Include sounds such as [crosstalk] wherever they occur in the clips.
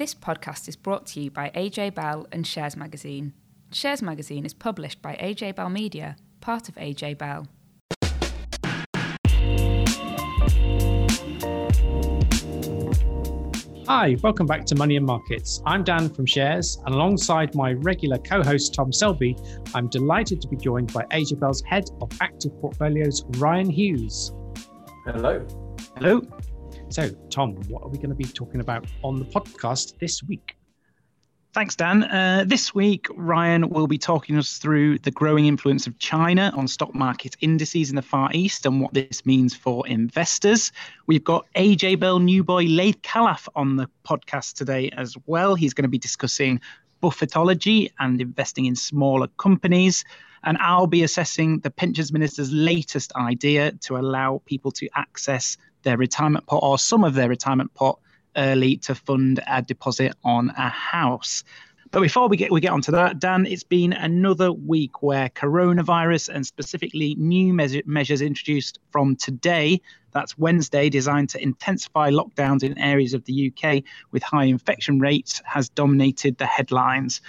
This podcast is brought to you by AJ Bell and Shares Magazine. Shares Magazine is published by AJ Bell Media, part of AJ Bell. Hi, welcome back to Money and Markets. I'm Dan from Shares, and alongside my regular co host Tom Selby, I'm delighted to be joined by AJ Bell's Head of Active Portfolios, Ryan Hughes. Hello. Hello. So, Tom, what are we going to be talking about on the podcast this week? Thanks, Dan. Uh, this week, Ryan will be talking us through the growing influence of China on stock market indices in the Far East and what this means for investors. We've got AJ Bell new boy Laith Khalaf on the podcast today as well. He's going to be discussing Buffettology and investing in smaller companies. And I'll be assessing the pensions minister's latest idea to allow people to access their retirement pot or some of their retirement pot early to fund a deposit on a house. But before we get we get onto that, Dan, it's been another week where coronavirus and specifically new measure, measures introduced from today, that's Wednesday, designed to intensify lockdowns in areas of the UK with high infection rates, has dominated the headlines.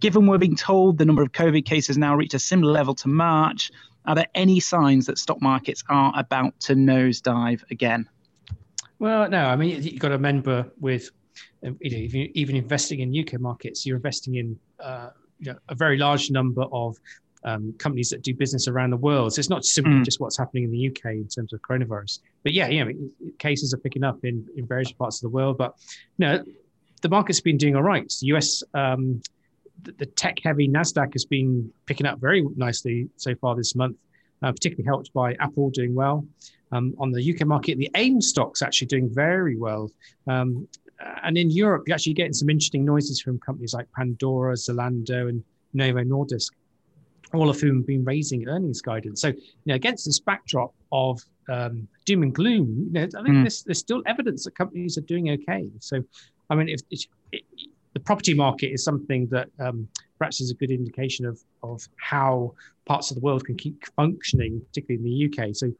Given we're being told the number of COVID cases now reached a similar level to March, are there any signs that stock markets are about to nosedive again? Well, no, I mean, you've got to remember with um, you know, even, even investing in UK markets, you're investing in uh, you know, a very large number of um, companies that do business around the world. So it's not simply mm. just what's happening in the UK in terms of coronavirus. But yeah, you know, cases are picking up in, in various parts of the world. But you know, the market's been doing all right. The US, um, the, the tech-heavy Nasdaq has been picking up very nicely so far this month, uh, particularly helped by Apple doing well. Um, on the UK market, the AIM stocks actually doing very well. Um, and in Europe, you're actually getting some interesting noises from companies like Pandora, Zalando, and Novo Nordisk, all of whom have been raising earnings guidance. So, you know, against this backdrop of um, doom and gloom, you know, I think mm. there's, there's still evidence that companies are doing okay. So, I mean, if, if, if the property market is something that um, perhaps is a good indication of of how parts of the world can keep functioning, particularly in the UK. So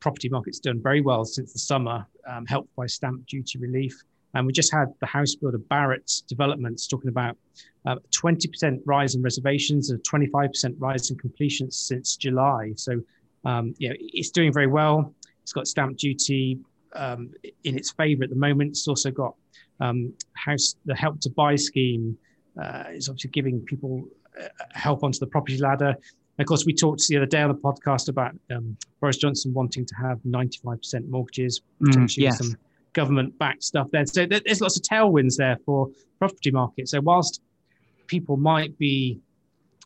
property market's done very well since the summer, um, helped by stamp duty relief. And we just had the house builder Barratt Developments talking about uh, 20% rise in reservations and a 25% rise in completions since July. So, um, yeah, it's doing very well. It's got stamp duty um, in its favour at the moment. It's also got um, house the help to buy scheme uh, is obviously giving people uh, help onto the property ladder. And of course, we talked the other day on the podcast about um, Boris Johnson wanting to have 95% mortgages, mm, potentially mm, yes. some government-backed stuff there. So there's lots of tailwinds there for property market. So whilst people might be,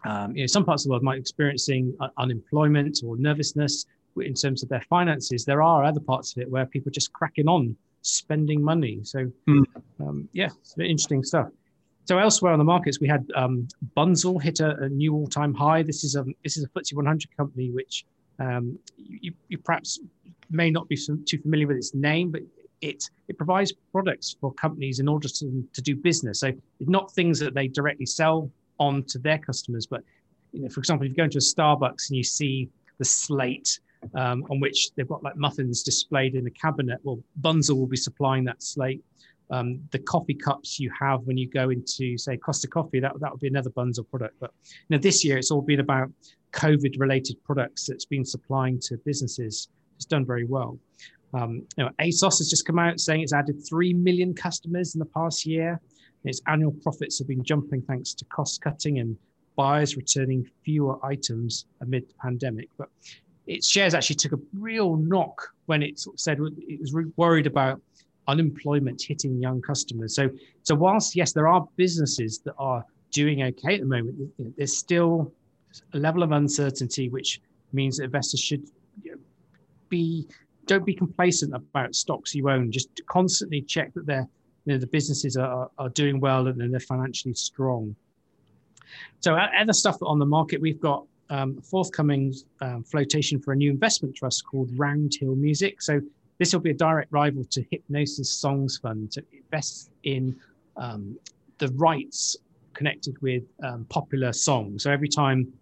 um, you know, some parts of the world might be experiencing unemployment or nervousness in terms of their finances, there are other parts of it where people are just cracking on spending money. So mm. um, yeah, it's interesting stuff. So elsewhere on the markets, we had um, Bunzl hit a, a, new all-time high. This is a this is a FTSE 100 company which um, you, you, perhaps may not be too familiar with its name, but it it provides products for companies in order to, to do business. So not things that they directly sell on to their customers, but you know, for example, if you go into a Starbucks and you see the slate um, on which they've got like muffins displayed in a cabinet, well, Bunzl will be supplying that slate um, the coffee cups you have when you go into say Costa Coffee, that, that would be another Bunzl product. But you know, this year it's all been about COVID related products that's been supplying to businesses. It's done very well. Um, you know, ASOS has just come out saying it's added 3 million customers in the past year. Its annual profits have been jumping thanks to cost cutting and buyers returning fewer items amid the pandemic. But its shares actually took a real knock when it sort of said it was worried about unemployment hitting young customers. So, so whilst yes, there are businesses that are doing okay at the moment, there's still a level of uncertainty, which means that investors should be don't be complacent about stocks you own. Just constantly check that they're you know, the businesses are, are doing well and they're financially strong. So other stuff on the market, we've got um, forthcoming um, flotation for a new investment trust called Roundhill Music. So this will be a direct rival to Hipgnosis Songs Fund to invest in um, the rights connected with um, popular songs. So every time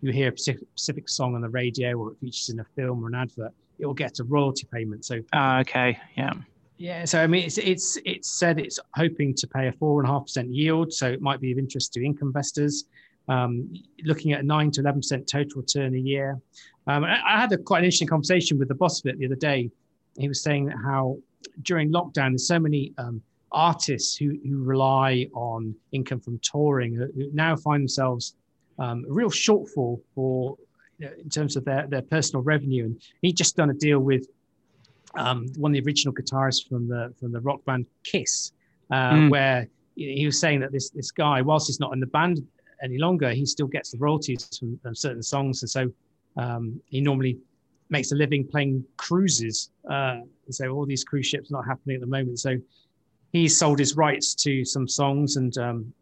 you hear a specific song on the radio or it features in a film or an advert, it will get a royalty payment. So, uh, okay, yeah, Yeah, so I mean, it's it's it's said it's hoping to pay a four and a half percent yield, so it might be of interest to income investors. Um, looking at nine to eleven percent total return a year. Um, I, I, had a quite an interesting conversation with the boss of it the other day. He was saying that how during lockdown there's so many um, artists who who rely on income from touring who now find themselves um, a real shortfall for you know, in terms of their their personal revenue. And he just done a deal with um, one of the original guitarists from the from the rock band Kiss, uh, mm. where he was saying that this this guy, whilst he's not in the band any longer, he still gets the royalties from, from certain songs, and so um, he normally makes a living playing cruises. Uh, and so all these cruise ships are not happening at the moment. So he sold his rights to some songs, and um,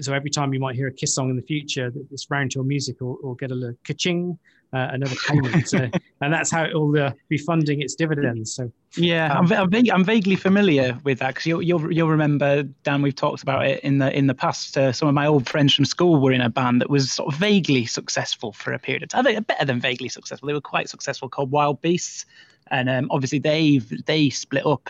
so every time you might hear a Kiss song in the future, this round tour music will, will get a little ka-ching, uh, another payment, so, [laughs] and that's how it will uh, be funding its dividends. So yeah, um, I'm, I'm, I'm, vaguely familiar with that because you'll, you'll, you'll remember Dan. We've talked about it in the in the past. Uh, some of my old friends from school were in a band that was sort of vaguely successful for a period of time. Better than vaguely successful. They were quite successful, called Wild Beasts, and um, obviously they've they split up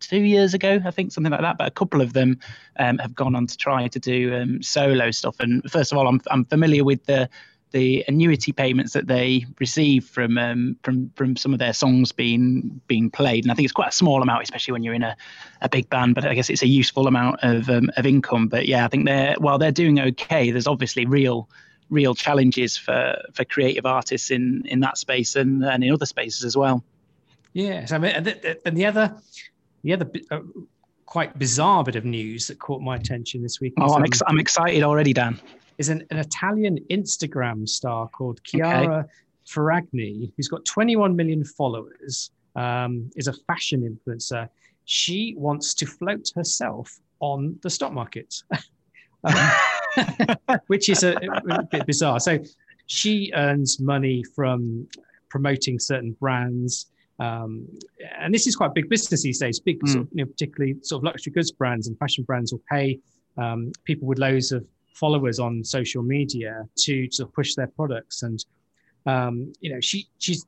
two years ago, I think, something like that. But a couple of them um, have gone on to try to do um, solo stuff. And first of all, I'm I'm familiar with the the annuity payments that they receive from um, from from some of their songs being being played, and I think it's quite a small amount, especially when you're in a, a big band. But I guess it's a useful amount of um, of income. But yeah, I think they're while they're doing okay, there's obviously real real challenges for for creative artists in in that space and and in other spaces as well. Yes, I mean, and the, and the other the other uh, quite bizarre bit of news that caught my attention this week. Oh, I'm, ex- I'm excited already, Dan is an, an Italian Instagram star called Chiara okay. Ferragni, who's got 21 million followers, um, is a fashion influencer. She wants to float herself on the stock market, [laughs] um, [laughs] which is a, a bit bizarre. So she earns money from promoting certain brands. Um, and this is quite big business these days. Big, mm. sort of, you know, particularly sort of luxury goods brands and fashion brands will pay um, people with loads of followers on social media to to push their products and um, you know she she's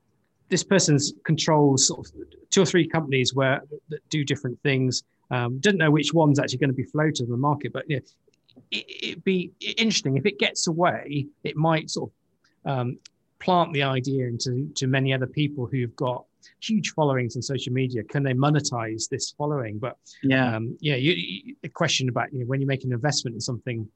this person's controls sort of two or three companies where that do different things um, doesn't know which one's actually going to be floated on the market but you know, it, would be interesting if it gets away it might sort of um, plant the idea into to many other people who've got huge followings on social media can they monetize this following but yeah um, yeah you, you, the question about you know when you make an investment in something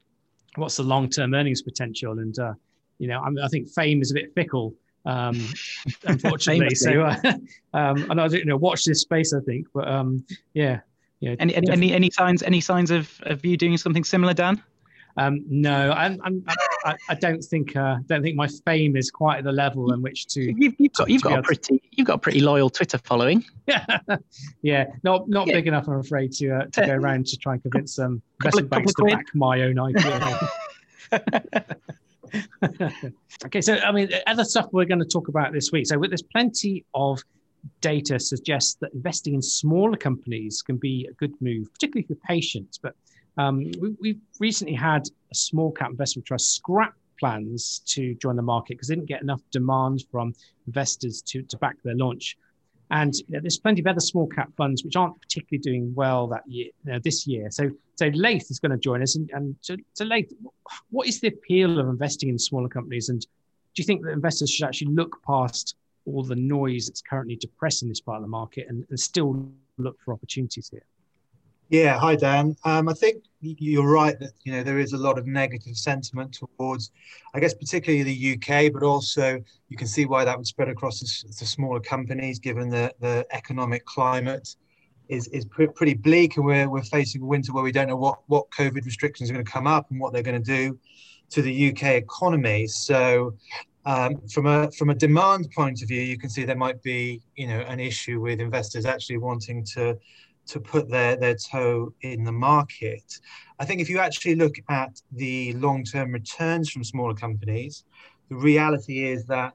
what's the long term earnings potential? And uh, you know, I, I, think fame is a bit fickle, um, [laughs] unfortunately. so, uh, [laughs] um, and I don't you know watch this space. I think, but um, yeah, yeah. Any, any any any signs any signs of of you doing something similar, Dan? Um, no, I'm, I'm, I, I don't think uh, don't think my fame is quite at the level in which to. You've, you've got you've got a pretty you've got a pretty loyal Twitter following. Yeah, [laughs] yeah, not not yeah. big enough, I'm afraid, to uh, to go [laughs] around to try and convince um, investment banks to back my own idea. [laughs] okay, so I mean, other stuff we're going to talk about this week. So there's plenty of data suggests that investing in smaller companies can be a good move, particularly for patients. But um, we, have recently had a small cap investment trust scrap plans to join the market because they didn't get enough demand from investors to, to back their launch. And you know, there's plenty of other small cap funds which aren't particularly doing well that year, you know, this year. So, so Laith is going to join us. And, and so, Laith, what is the appeal of investing in smaller companies? And do you think that investors should actually look past all the noise that's currently depressing this part of the market and, and still look for opportunities here? Yeah, hi Dan. Um, I think you're right that you know there is a lot of negative sentiment towards, I guess particularly the UK, but also you can see why that would spread across the, smaller companies, given the the economic climate is is pre- pretty bleak, and we're we're facing a winter where we don't know what what COVID restrictions are going to come up and what they're going to do to the UK economy. So. Um, from a from a demand point of view, you can see there might be you know an issue with investors actually wanting to to put their, their toe in the market. I think if you actually look at the long term returns from smaller companies, the reality is that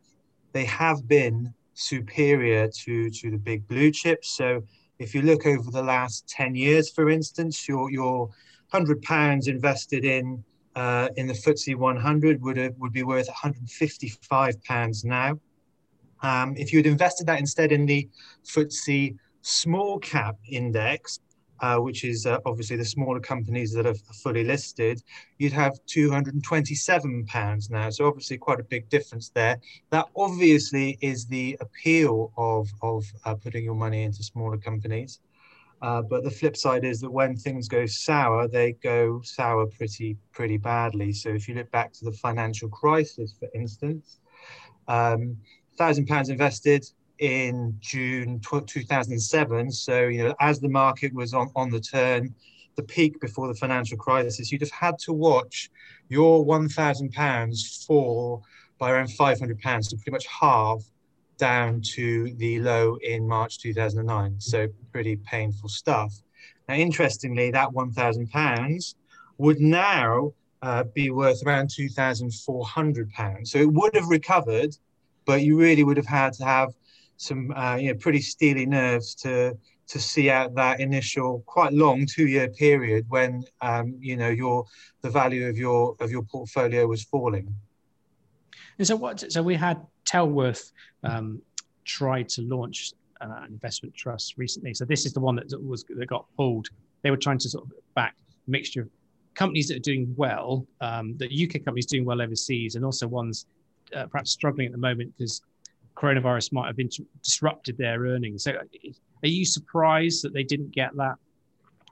they have been superior to, to the big blue chips. So if you look over the last 10 years, for instance, your, your £100 invested in uh, in the FTSE 100 would, have, would be worth 155 pounds now. Um, if you had invested that instead in the FTSE small cap index, uh, which is uh, obviously the smaller companies that are fully listed, you'd have 227 pounds now. So obviously quite a big difference there. That obviously is the appeal of of uh, putting your money into smaller companies. Uh, but the flip side is that when things go sour, they go sour pretty pretty badly. So if you look back to the financial crisis, for instance, um, thousand pounds invested, in June 2007. So, you know, as the market was on, on the turn, the peak before the financial crisis, you'd have had to watch your £1,000 fall by around £500 to pretty much halve down to the low in March 2009. So, pretty painful stuff. Now, interestingly, that £1,000 would now uh, be worth around £2,400. So, it would have recovered, but you really would have had to have some uh, you know pretty steely nerves to to see out that initial quite long two year period when um, you know your the value of your of your portfolio was falling. And so what? So we had Tellworth um, tried to launch uh, an investment trust recently. So this is the one that was that got pulled. They were trying to sort of back a mixture of companies that are doing well, um, the UK companies doing well overseas, and also ones uh, perhaps struggling at the moment because coronavirus might have inter- disrupted their earnings. So, are you surprised that they didn't get that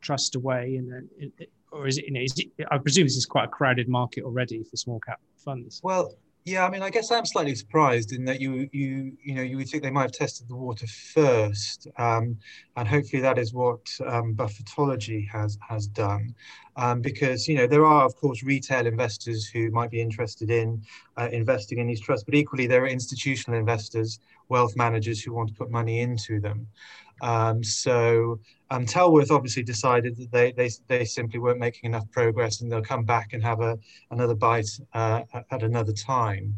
trust away? And uh, or is it, you know, is it, I presume this is quite a crowded market already for small cap funds. Well, yeah, I mean, I guess I'm slightly surprised in that you you you know you would think they might have tested the water first, um, and hopefully that is what um, Buffettology has has done, um, because you know there are of course retail investors who might be interested in uh, investing in these trusts, but equally there are institutional investors, wealth managers who want to put money into them. Um, so um, Tellworth obviously decided that they, they, they simply weren't making enough progress and they'll come back and have a, another bite uh, at another time.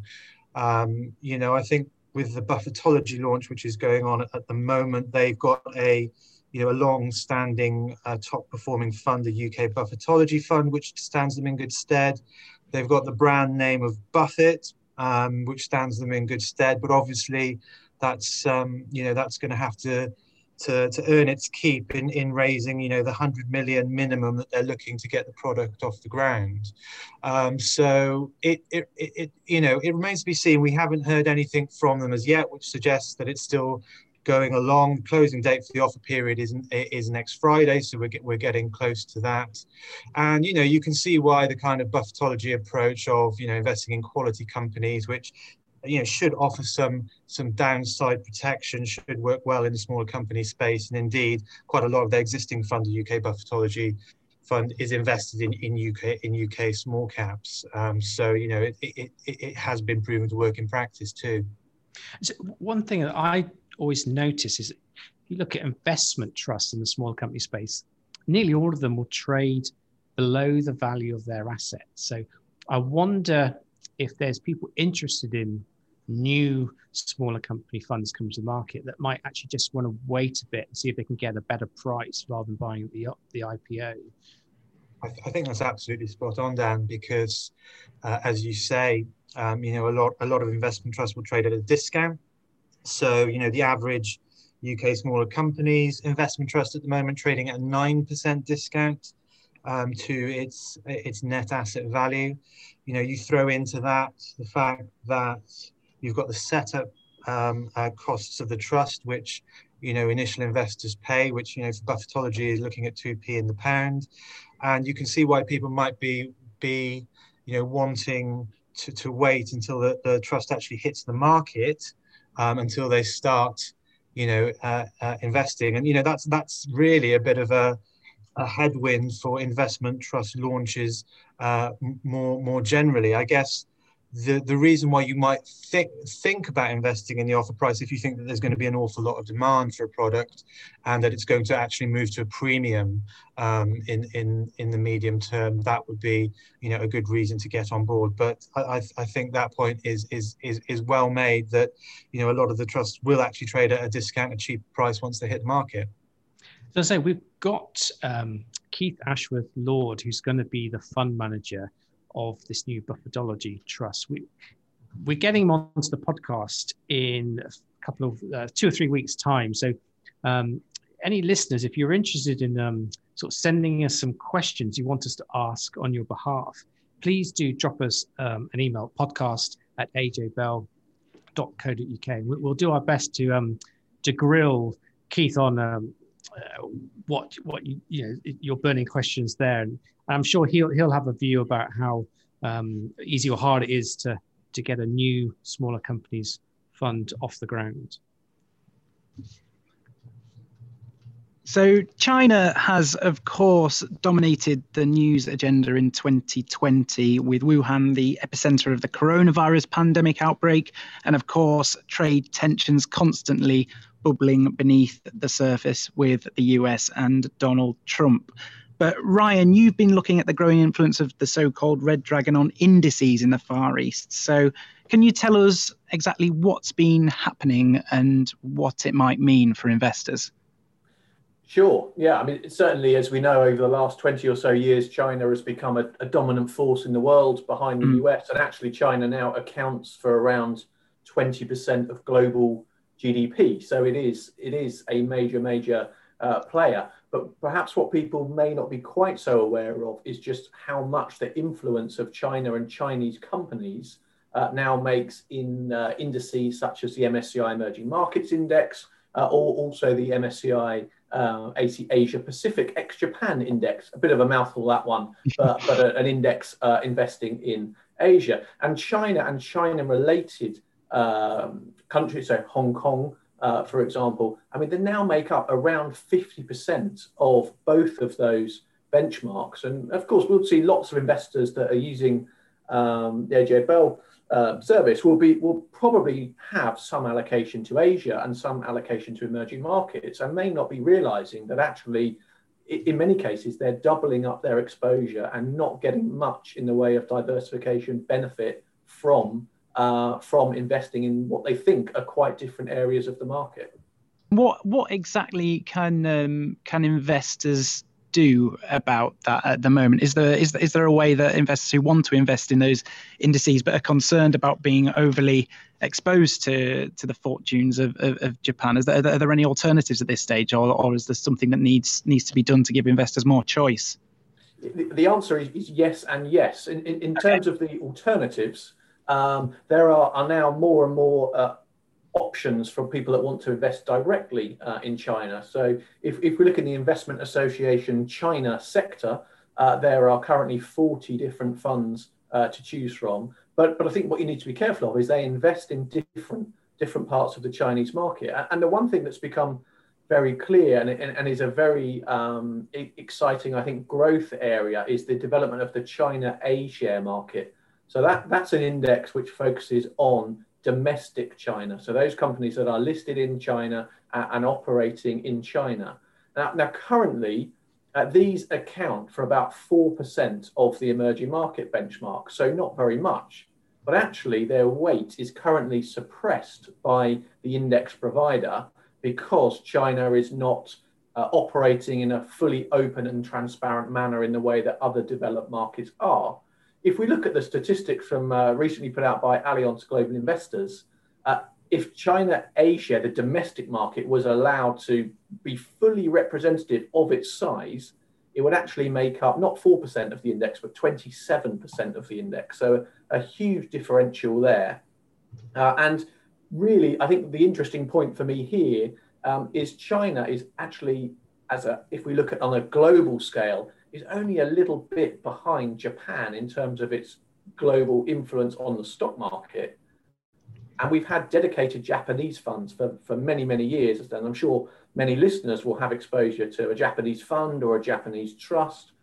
Um, you know, I think with the Buffettology launch, which is going on at, the moment, they've got a you know, a long-standing uh, top-performing fund, the UK Buffettology Fund, which stands them in good stead. They've got the brand name of Buffett, um, which stands them in good stead. But obviously, that's um, you know that's going to have to to, to earn its keep in, in raising, you know, the 100 million minimum that they're looking to get the product off the ground. Um, so it, it, it, you know, it remains to be seen. We haven't heard anything from them as yet, which suggests that it's still going along. Closing date for the offer period is, is next Friday, so we're, get, we're getting close to that. And, you know, you can see why the kind of Buffettology approach of, you know, investing in quality companies, which you know should offer some some downside protection should work well in the smaller company space. And indeed quite a lot of the existing fund the uk buffettology fund is invested in in uk in uk small caps. Um, so you know it, it, it, it has been proven to work in practice too. So one thing that i always notice is if you look at investment trusts in the small company space nearly all of them will trade below the value of their assets. So i wonder if there's people interested in new smaller company funds coming to the market that might actually just want to wait a bit and see if they can get a better price rather than buying the the IPO. I, th- I think that's absolutely spot on, Dan. Because uh, as you say, um, you know, a lot a lot of investment trusts will trade at a discount. So you know, the average UK smaller companies investment trust at the moment trading at a nine percent discount um, to its its net asset value. You know, you throw into that the fact that you've got the setup um, uh, costs of the trust, which you know initial investors pay, which you know for Buffettology is looking at two p in the pound, and you can see why people might be be you know wanting to, to wait until the, the trust actually hits the market um, until they start you know uh, uh, investing, and you know that's that's really a bit of a a headwind for investment trust launches uh, more more generally. I guess the the reason why you might think think about investing in the offer price if you think that there's going to be an awful lot of demand for a product and that it's going to actually move to a premium um, in in in the medium term that would be you know a good reason to get on board but I, I think that point is is is is well made that you know a lot of the trusts will actually trade at a discount a cheap price once they hit the market so I say we've got um, Keith Ashworth Lord, who's going to be the fund manager of this new Buffettology Trust. We, we're getting him onto the podcast in a couple of uh, two or three weeks' time. So um, any listeners, if you're interested in um, sort of sending us some questions you want us to ask on your behalf, please do drop us um, an email podcast at ajbell.co.uk. We'll do our best to um, to grill Keith on um, uh, what what you, you know your burning questions there, and I'm sure he'll he'll have a view about how um, easy or hard it is to to get a new smaller companies fund off the ground. So, China has, of course, dominated the news agenda in 2020 with Wuhan the epicenter of the coronavirus pandemic outbreak, and of course, trade tensions constantly bubbling beneath the surface with the US and Donald Trump. But Ryan, you've been looking at the growing influence of the so called red dragon on indices in the Far East. So, can you tell us exactly what's been happening and what it might mean for investors? Sure. Yeah. I mean, certainly, as we know, over the last 20 or so years, China has become a, a dominant force in the world behind the mm. US. And actually, China now accounts for around 20% of global GDP. So it is, it is a major, major uh, player. But perhaps what people may not be quite so aware of is just how much the influence of China and Chinese companies uh, now makes in uh, indices such as the MSCI Emerging Markets Index uh, or also the MSCI uh, Asia Pacific ex Japan index. A bit of a mouthful that one, [laughs] but, but a, an index uh, investing in Asia and China and China related um, countries, so Hong Kong, uh, for example. I mean, they now make up around 50% of both of those benchmarks. And of course, we'll see lots of investors that are using um, the AJ Bell uh, service will be will probably have some allocation to Asia and some allocation to emerging markets, and may not be realizing that actually, in many cases, they're doubling up their exposure and not getting much in the way of diversification benefit from uh, from investing in what they think are quite different areas of the market. What what exactly can um, can investors do about that at the moment? Is there is is there a way that investors who want to invest in those indices but are concerned about being overly exposed to to the fortunes of, of, of Japan? Is there, are there any alternatives at this stage, or, or is there something that needs needs to be done to give investors more choice? The, answer is, is, yes and yes. In, in, in terms of the alternatives, um, there are, are now more and more uh, options for people that want to invest directly uh, in China. So if, if we look in the Investment Association China sector, uh, there are currently 40 different funds uh, to choose from. But, but I think what you need to be careful of is they invest in different, different parts of the Chinese market. And the one thing that's become very clear and, and, and is a very um, exciting, I think, growth area is the development of the China A share market. So that, that's an index which focuses on domestic China. So those companies that are listed in China and operating in China. Now, now currently, uh, these account for about 4% of the emerging market benchmark, so not very much. But actually, their weight is currently suppressed by the index provider because China is not uh, operating in a fully open and transparent manner in the way that other developed markets are if we look at the statistics from uh, recently put out by Allianz Global Investors, uh, if China A share, the domestic market, was allowed to be fully representative of its size, it would actually make up not 4% of the index, but 27% of the index. So a, huge differential there. Uh, and really, I think the interesting point for me here um, is China is actually, as a, if we look at on a global scale, is only a little bit behind Japan in terms of its global influence on the stock market. And we've had dedicated Japanese funds for, for many, many years. And I'm sure many listeners will have exposure to a Japanese fund or a Japanese trust.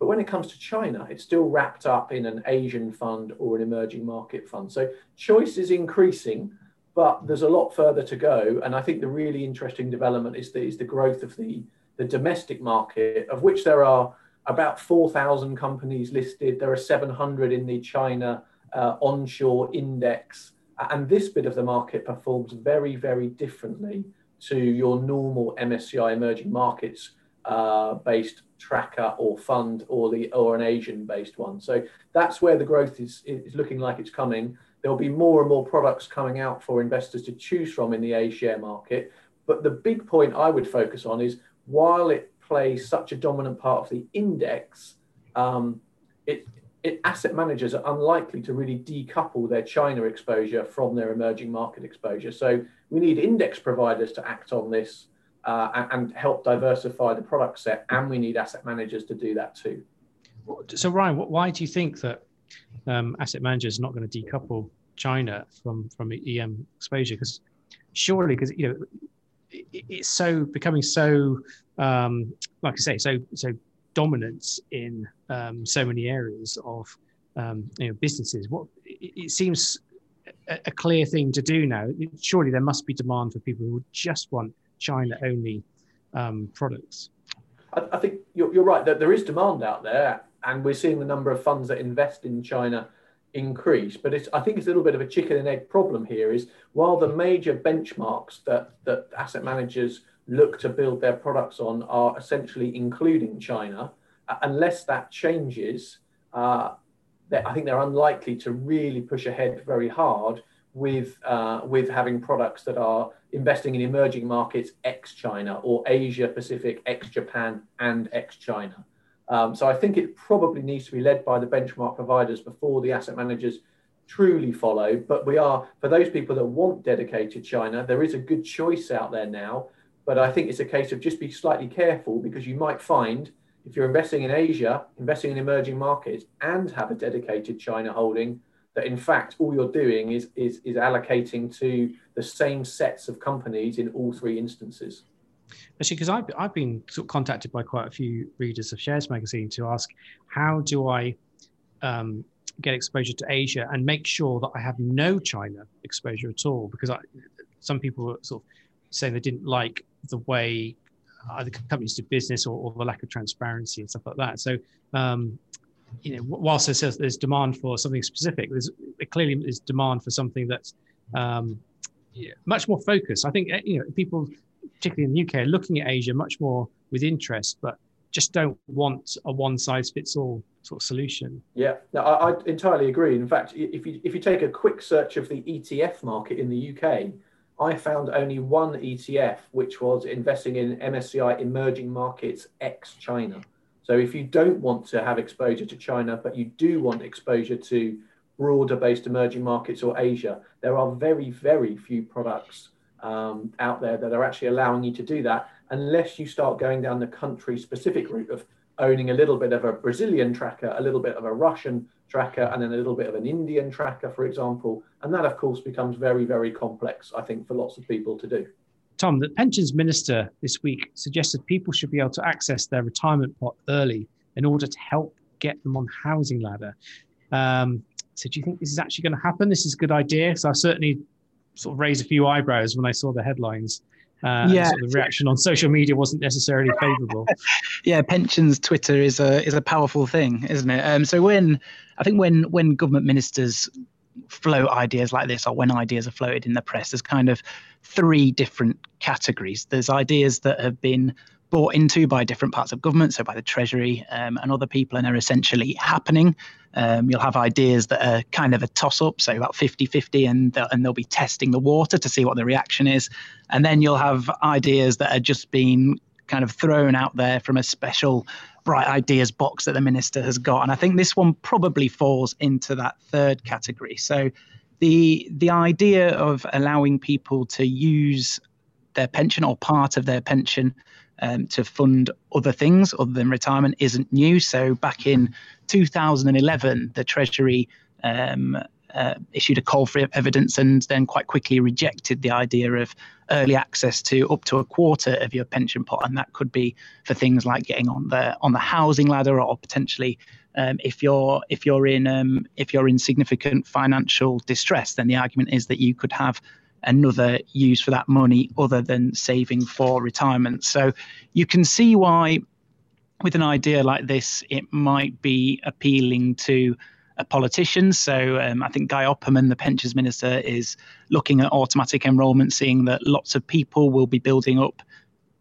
But when it comes to China, it's still wrapped up in an Asian fund or an emerging market fund. So choice is increasing, but there's a lot further to go. And I think the really interesting development is the, is the growth of the, the domestic market, of which there are about 4,000 companies listed. There are 700 in the China uh, onshore index. And this bit of the market performs very, very differently to your normal MSCI emerging markets uh, based tracker or fund or the or an Asian based one. So that's where the growth is, is looking like it's coming. There'll be more and more products coming out for investors to choose from in the A share market. but the big point I would focus on is while it plays such a dominant part of the index, um, it, it, asset managers are unlikely to really decouple their China exposure from their emerging market exposure. So we need index providers to act on this uh, and, help diversify the product set, and we need asset managers to do that too. So Ryan, why do you think that um, asset managers are not going to decouple China from from EM exposure? Because surely, because you know, it, it's so becoming so, um, like I say, so so dominant in um, so many areas of um, you know businesses. What it, it seems a, a, clear thing to do now. Surely there must be demand for people who just want China only um, products. I, I think you're, you're right that there is demand out there, and we're seeing the number of funds that invest in China increase. But it's, I think it's a little bit of a chicken and egg problem here. Is while the major benchmarks that that asset managers look to build their products on are essentially including China, uh, unless that changes, uh, I think they're unlikely to really push ahead very hard with uh, with having products that are investing in emerging markets ex China or Asia Pacific ex Japan and ex China. Um, so I think it probably needs to be led by the benchmark providers before the asset managers truly follow. But we are for those people that want dedicated China, there is a good choice out there now. But I think it's a case of just be slightly careful because you might find if you're investing in Asia, investing in emerging markets, and have a dedicated China holding, that in fact all you're doing is is is allocating to the same sets of companies in all three instances. Actually, because I've, I've been sort of contacted by quite a few readers of Shares Magazine to ask, how do I um, get exposure to Asia and make sure that I have no China exposure at all? Because I, some people were sort of saying they didn't like the way either companies do business or, or the lack of transparency and stuff like that. So um, you know, whilst there's, there's demand for something specific, there's clearly is demand for something that's um, yeah, much more focused. I think eh, you know people, particularly in the UK, are looking at Asia much more with interest, but just don't want a one size fits all sort of solution. Yeah, no, I, I, entirely agree. In fact, if you if you take a quick search of the ETF market in the UK, I found only one ETF which was investing in MSCI emerging markets ex China. So if you don't want to have exposure to China, but you do want exposure to broader based emerging markets or Asia, there are very, very few products um, out there that are actually allowing you to do that unless you start going down the country specific route of owning a little bit of a Brazilian tracker, a little bit of a Russian tracker, and then a little bit of an Indian tracker, for example. And that, of course, becomes very, very complex, I think, for lots of people to do. Tom, the pensions minister this week suggested people should be able to access their retirement pot early in order to help get them on housing ladder. Um, so, do you think this is actually going to happen? This is a good idea. So, I certainly sort of raised a few eyebrows when I saw the headlines. Uh, yeah, sort of the reaction on social media wasn't necessarily favourable. [laughs] yeah, pensions Twitter is a is a powerful thing, isn't it? Um, so when I think when when government ministers float ideas like this or when ideas are floated in the press there's kind of three different categories there's ideas that have been bought into by different parts of government so by the treasury um, and other people and are essentially happening um, you'll have ideas that are kind of a toss up so about 50 50 and, and they'll be testing the water to see what the reaction is and then you'll have ideas that are just being kind of thrown out there from a special bright ideas box that the minister has got. And I think this one probably falls into that third category. So the the idea of allowing people to use their pension or part of their pension um, to fund other things other than retirement isn't new. So back in 2011, the Treasury um, uh, issued a call for evidence and then quite quickly rejected the idea of early access to up to a quarter of your pension pot, and that could be for things like getting on the on the housing ladder or potentially um, if you're if you're in um, if you're in significant financial distress, then the argument is that you could have another use for that money other than saving for retirement. So you can see why, with an idea like this, it might be appealing to a politician. So um, I think Guy Opperman, the pensions minister, is looking at automatic enrolment, seeing that lots of people will be building up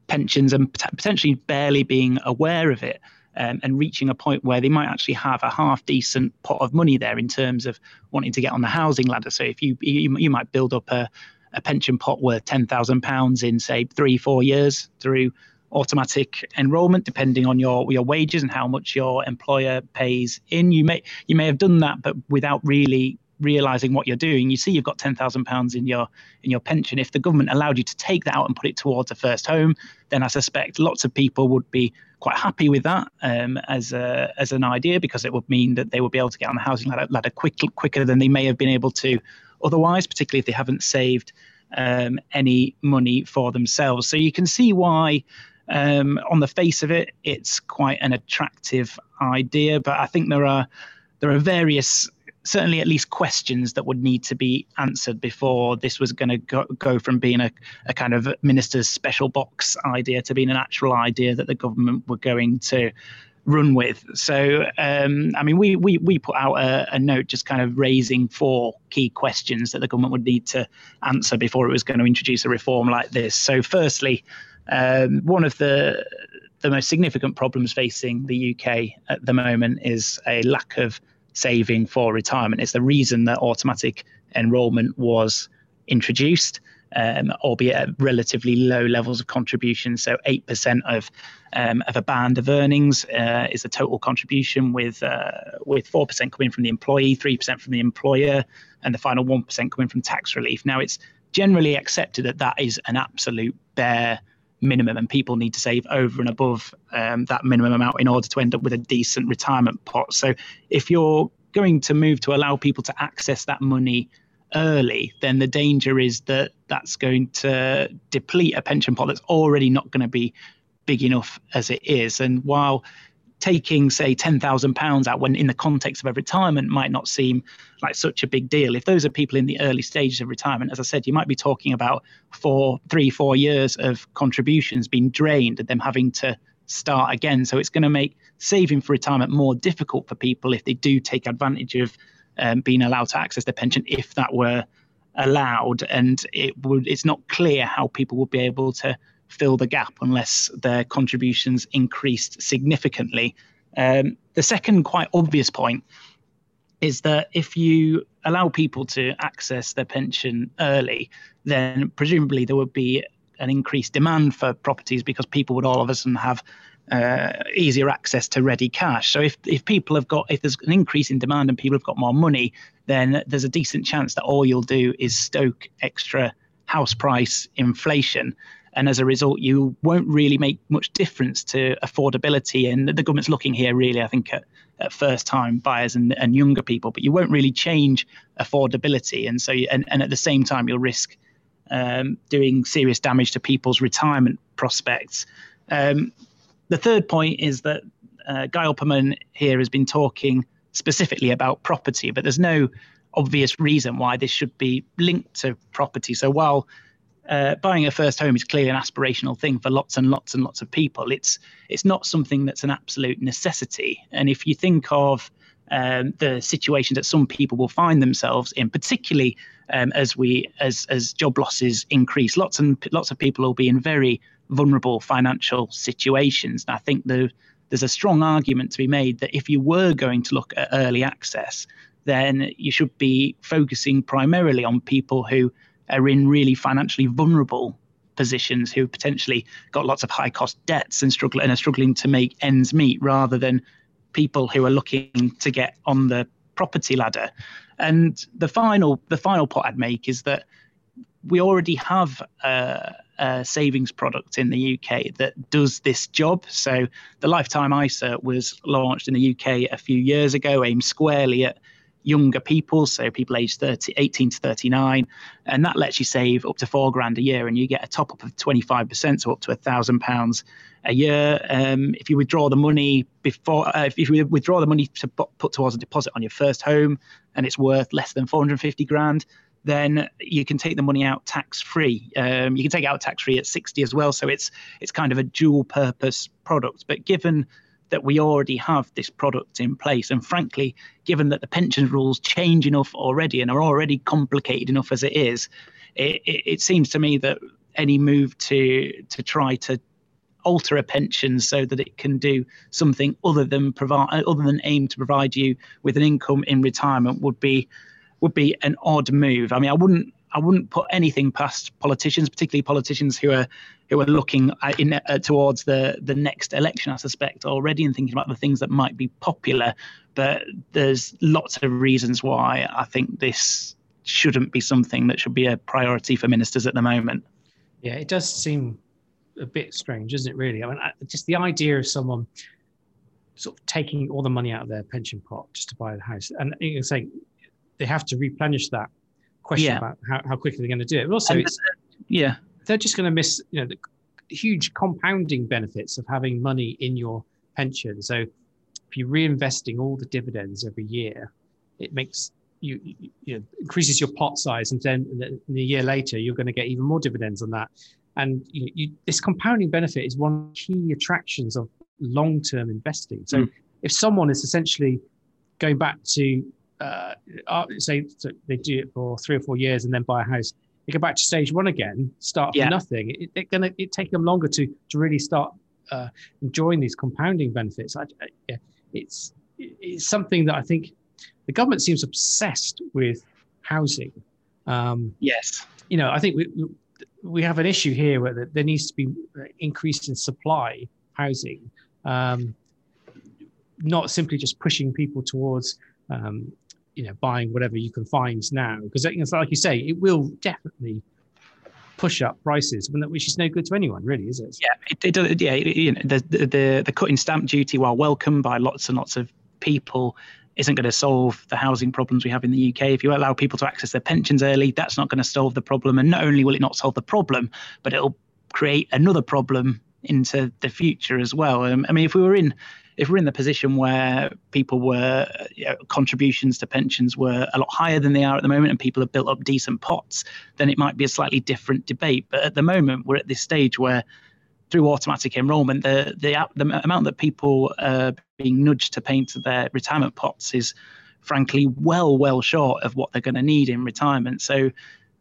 pensions and potentially barely being aware of it. Um, and reaching a point where they might actually have a half decent pot of money there in terms of wanting to get on the housing ladder. So if you you, you might build up a a pension pot worth £10,000 in, say, three, four years through automatic enrollment depending on your your wages and how much your employer pays in. You may you may have done that but without really realizing what you're doing. You see you've got 10,000 pounds in your in your pension. If the government allowed you to take that out and put it towards a first home then i suspect lots of people would be quite happy with that um, as a, as an idea because it would mean that they would be able to get on the housing ladder, ladder quick, quicker than they may have been able to otherwise, particularly if they haven't saved um, any money for themselves. So you can see why, um, on the face of it, it's quite an attractive idea. But I think there are there are various certainly at least questions that would need to be answered before this was going to go, go from being a, a kind of minister's special box idea to being an actual idea that the government were going to run with. So, um, I mean, we, we, we put out a, a, note just kind of raising four key questions that the government would need to answer before it was going to introduce a reform like this. So, firstly, um, one of the the most significant problems facing the UK at the moment is a lack of saving for retirement. It's the reason that automatic enrolment was introduced um, albeit at relatively low levels of contribution. So 8% of um, of a band of earnings uh, is the total contribution, with uh, with 4% coming from the employee, 3% from the employer, and the final 1% coming from tax relief. Now it's generally accepted that that is an absolute bare minimum, and people need to save over and above um, that minimum amount in order to end up with a decent retirement pot. So if you're going to move to allow people to access that money early, then the danger is that that's going to deplete a pension pot that's already not going to be big enough as it is. And while taking, say, £10,000 out when in the context of a retirement might not seem like such a big deal. If those are people in the early stages of retirement, as I said, you might be talking about four, three, four years of contributions being drained and them having to start again. So it's going to make saving for retirement more difficult for people if they do take advantage of um, being allowed to access their pension if that were allowed. And it would it's not clear how people would be able to fill the gap unless their contributions increased significantly. Um, the second quite obvious point is that if you allow people to access their pension early, then presumably there would be an increased demand for properties because people would all of a sudden have uh, easier access to ready cash. So if if people have got if there's an increase in demand and people have got more money, then there's a decent chance that all you'll do is stoke extra house price inflation. And as a result, you won't really make much difference to affordability. And the government's looking here really, I think, at, at first time buyers and, and younger people, but you won't really change affordability. And so, and, and at the same time, you'll risk um, doing serious damage to people's retirement prospects. Um, the third point is that uh, Guy Opperman here has been talking specifically about property, but there's no obvious reason why this should be linked to property. So while uh, buying a first home is clearly an aspirational thing for lots and lots and lots of people, it's it's not something that's an absolute necessity. And if you think of um, the situations that some people will find themselves in, particularly um, as we as as job losses increase, lots and lots of people will be in very vulnerable financial situations. And I think the, there's a strong argument to be made that if you were going to look at early access, then you should be focusing primarily on people who are in really financially vulnerable positions who potentially got lots of high cost debts and struggle and are struggling to make ends meet rather than people who are looking to get on the property ladder. And the final the final point I'd make is that we already have a, uh, savings product in the UK that does this job. So the Lifetime ISA was launched in the UK a few years ago, aimed squarely at younger people, so people aged 30, 18 to 39, and that lets you save up to four grand a year, and you get a top up of 25%, so up to a thousand pounds a year. Um, if you withdraw the money before, uh, if you withdraw the money to put towards a deposit on your first home, and it's worth less than 450 grand, then you can take the money out tax free. Um, you can take it out tax free at 60 as well. So it's it's kind of a dual purpose product. But given that we already have this product in place, and frankly, given that the pensions rules change enough already and are already complicated enough as it is, it, it, it seems to me that any move to to try to alter a pension so that it can do something other than provide uh, other than aim to provide you with an income in retirement would be would be an odd move. I mean, I wouldn't I wouldn't put anything past politicians, particularly politicians who are who are looking in, uh, towards the the next election. I suspect already and thinking about the things that might be popular. But there's lots of reasons why I think this shouldn't be something that should be a priority for ministers at the moment. Yeah, it does seem a bit strange, isn't it? Really, I mean, just the idea of someone sort of taking all the money out of their pension pot just to buy a house, and you can say they have to replenish that question yeah. about how, how quickly they're going to do it. But also, it's, yeah, they're just going to miss you know the huge compounding benefits of having money in your pension. So if you're reinvesting all the dividends every year, it makes you, you, you know, increases your pot size, and then in a year later you're going to get even more dividends on that. And you, you, this compounding benefit is one of the key attractions of long-term investing. So mm. if someone is essentially going back to uh, uh say so they do it for three or four years and then buy a house, they go back to stage one again, start yeah. from nothing. It, it gonna it take them longer to to really start uh, enjoying these compounding benefits. I, I, it's it's something that I think the government seems obsessed with housing. Um, yes, you know, I think we we have an issue here where there needs to be increase in supply housing um, not simply just pushing people towards um, you know buying whatever you can find now because it's like you say it will definitely push up prices which is no good to anyone really is it yeah it, it does yeah it, you know, the, the the cutting stamp duty while welcome by lots and lots of people isn't going to solve the housing problems we have in the UK. If you allow people to access their pensions early, that's not going to solve the problem. And not only will it not solve the problem, but it'll create another problem into the future as well. Um, I mean, if we were in if we're in the position where people were you know, contributions to pensions were a lot higher than they are at the moment and people have built up decent pots then it might be a slightly different debate. But at the moment we're at this stage where through automatic enrolment the the, the amount that people are being nudged to pay into their retirement pots is frankly well well short of what they're going to need in retirement. So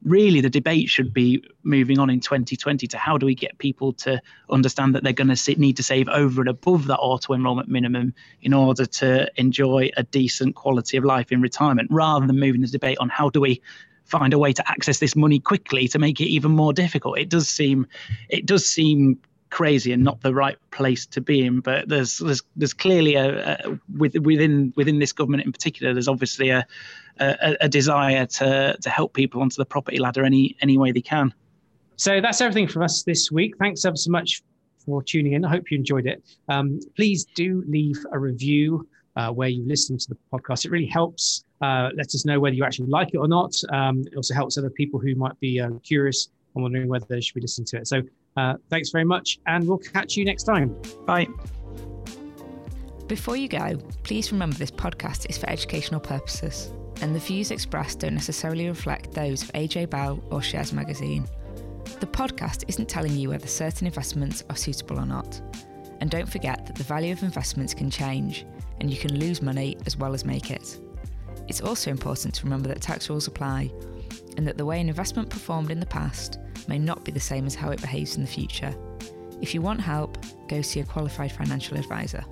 really the debate should be moving on in 2020 to how do we get people to understand that they're going to need to save over and above that auto enrollment minimum in order to enjoy a decent quality of life in retirement rather than moving the debate on how do we find a way to access this money quickly to make it even more difficult. It does seem it does seem crazy and not the right place to be in. But there's there's there's clearly a, a within within this government in particular, there's obviously a, a, a desire to to help people onto the property ladder any any way they can. So that's everything from us this week. Thanks ever so much for tuning in. I hope you enjoyed it. Um, please do leave a review uh, where you listen to the podcast. It really helps. Uh, let us know whether you actually like it or not. Um, it also helps other people who might be uh, curious and wondering whether they should be listening to it. So uh, thanks very much, and we'll catch you next time. Bye. Before you go, please remember this podcast is for educational purposes, and the views expressed don't necessarily reflect those of AJ Bell or Shares Magazine. The podcast isn't telling you whether certain investments are suitable or not. And don't forget that the value of investments can change, and you can lose money as well as make it. It's also important to remember that tax rules apply, and that the way an investment performed in the past may not be the same as how it behaves in the future. If you want help, go see a qualified financial advisor.